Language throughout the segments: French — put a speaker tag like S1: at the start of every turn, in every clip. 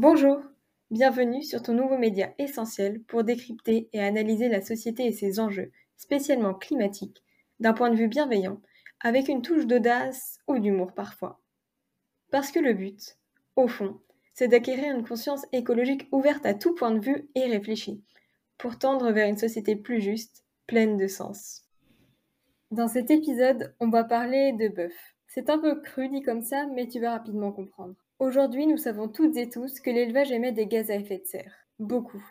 S1: Bonjour, bienvenue sur ton nouveau média essentiel pour décrypter et analyser la société et ses enjeux, spécialement climatiques, d'un point de vue bienveillant, avec une touche d'audace ou d'humour parfois. Parce que le but, au fond, c'est d'acquérir une conscience écologique ouverte à tout point de vue et réfléchie, pour tendre vers une société plus juste, pleine de sens. Dans cet épisode, on va parler de bœuf. C'est un peu cru dit comme ça, mais tu vas rapidement comprendre. Aujourd'hui, nous savons toutes et tous que l'élevage émet des gaz à effet de serre. Beaucoup,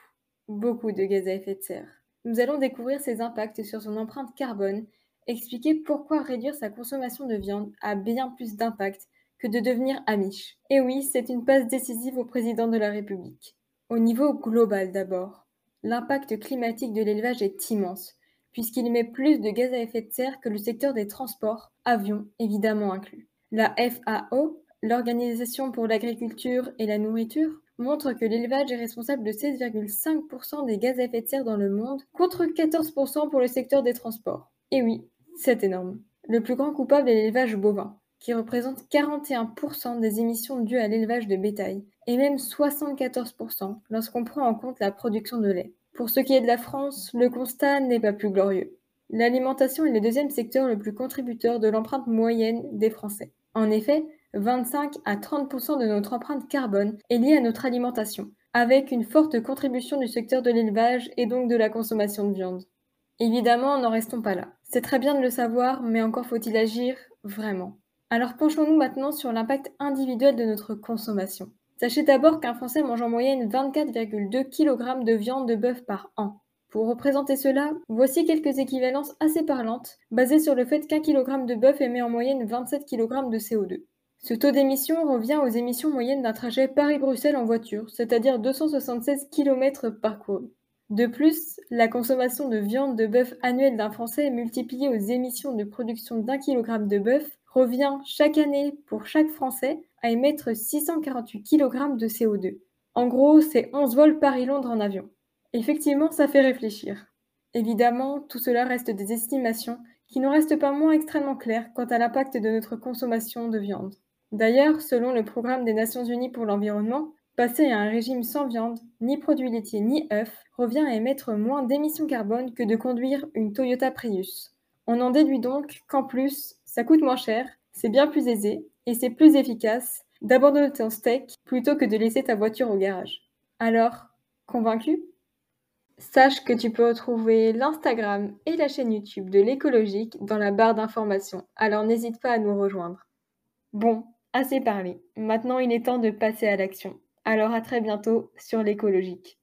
S1: beaucoup de gaz à effet de serre. Nous allons découvrir ses impacts sur son empreinte carbone, expliquer pourquoi réduire sa consommation de viande a bien plus d'impact que de devenir amiche. Et oui, c'est une passe décisive au président de la République. Au niveau global d'abord, l'impact climatique de l'élevage est immense, puisqu'il émet plus de gaz à effet de serre que le secteur des transports, avions évidemment inclus. La FAO L'Organisation pour l'agriculture et la nourriture montre que l'élevage est responsable de 16,5% des gaz à effet de serre dans le monde, contre 14% pour le secteur des transports. Et oui, c'est énorme. Le plus grand coupable est l'élevage bovin, qui représente 41% des émissions dues à l'élevage de bétail, et même 74% lorsqu'on prend en compte la production de lait. Pour ce qui est de la France, le constat n'est pas plus glorieux. L'alimentation est le deuxième secteur le plus contributeur de l'empreinte moyenne des Français. En effet, 25 à 30% de notre empreinte carbone est liée à notre alimentation, avec une forte contribution du secteur de l'élevage et donc de la consommation de viande. Évidemment, n'en restons pas là. C'est très bien de le savoir, mais encore faut-il agir vraiment. Alors penchons-nous maintenant sur l'impact individuel de notre consommation. Sachez d'abord qu'un Français mange en moyenne 24,2 kg de viande de bœuf par an. Pour représenter cela, voici quelques équivalences assez parlantes, basées sur le fait qu'un kg de bœuf émet en moyenne 27 kg de CO2. Ce taux d'émission revient aux émissions moyennes d'un trajet Paris-Bruxelles en voiture, c'est-à-dire 276 km parcourus. De plus, la consommation de viande de bœuf annuelle d'un Français multipliée aux émissions de production d'un kilogramme de bœuf revient chaque année pour chaque Français à émettre 648 kg de CO2. En gros, c'est 11 vols Paris-Londres en avion. Effectivement, ça fait réfléchir. Évidemment, tout cela reste des estimations qui ne restent pas moins extrêmement claires quant à l'impact de notre consommation de viande. D'ailleurs, selon le Programme des Nations Unies pour l'environnement, passer à un régime sans viande, ni produits laitiers ni œufs, revient à émettre moins d'émissions carbone que de conduire une Toyota Prius. On en déduit donc qu'en plus, ça coûte moins cher, c'est bien plus aisé et c'est plus efficace d'abandonner ton steak plutôt que de laisser ta voiture au garage. Alors, convaincu? Sache que tu peux retrouver l'Instagram et la chaîne YouTube de l'écologique dans la barre d'informations, alors n'hésite pas à nous rejoindre. Bon, Assez parlé. Maintenant, il est temps de passer à l'action. Alors à très bientôt sur l'écologique.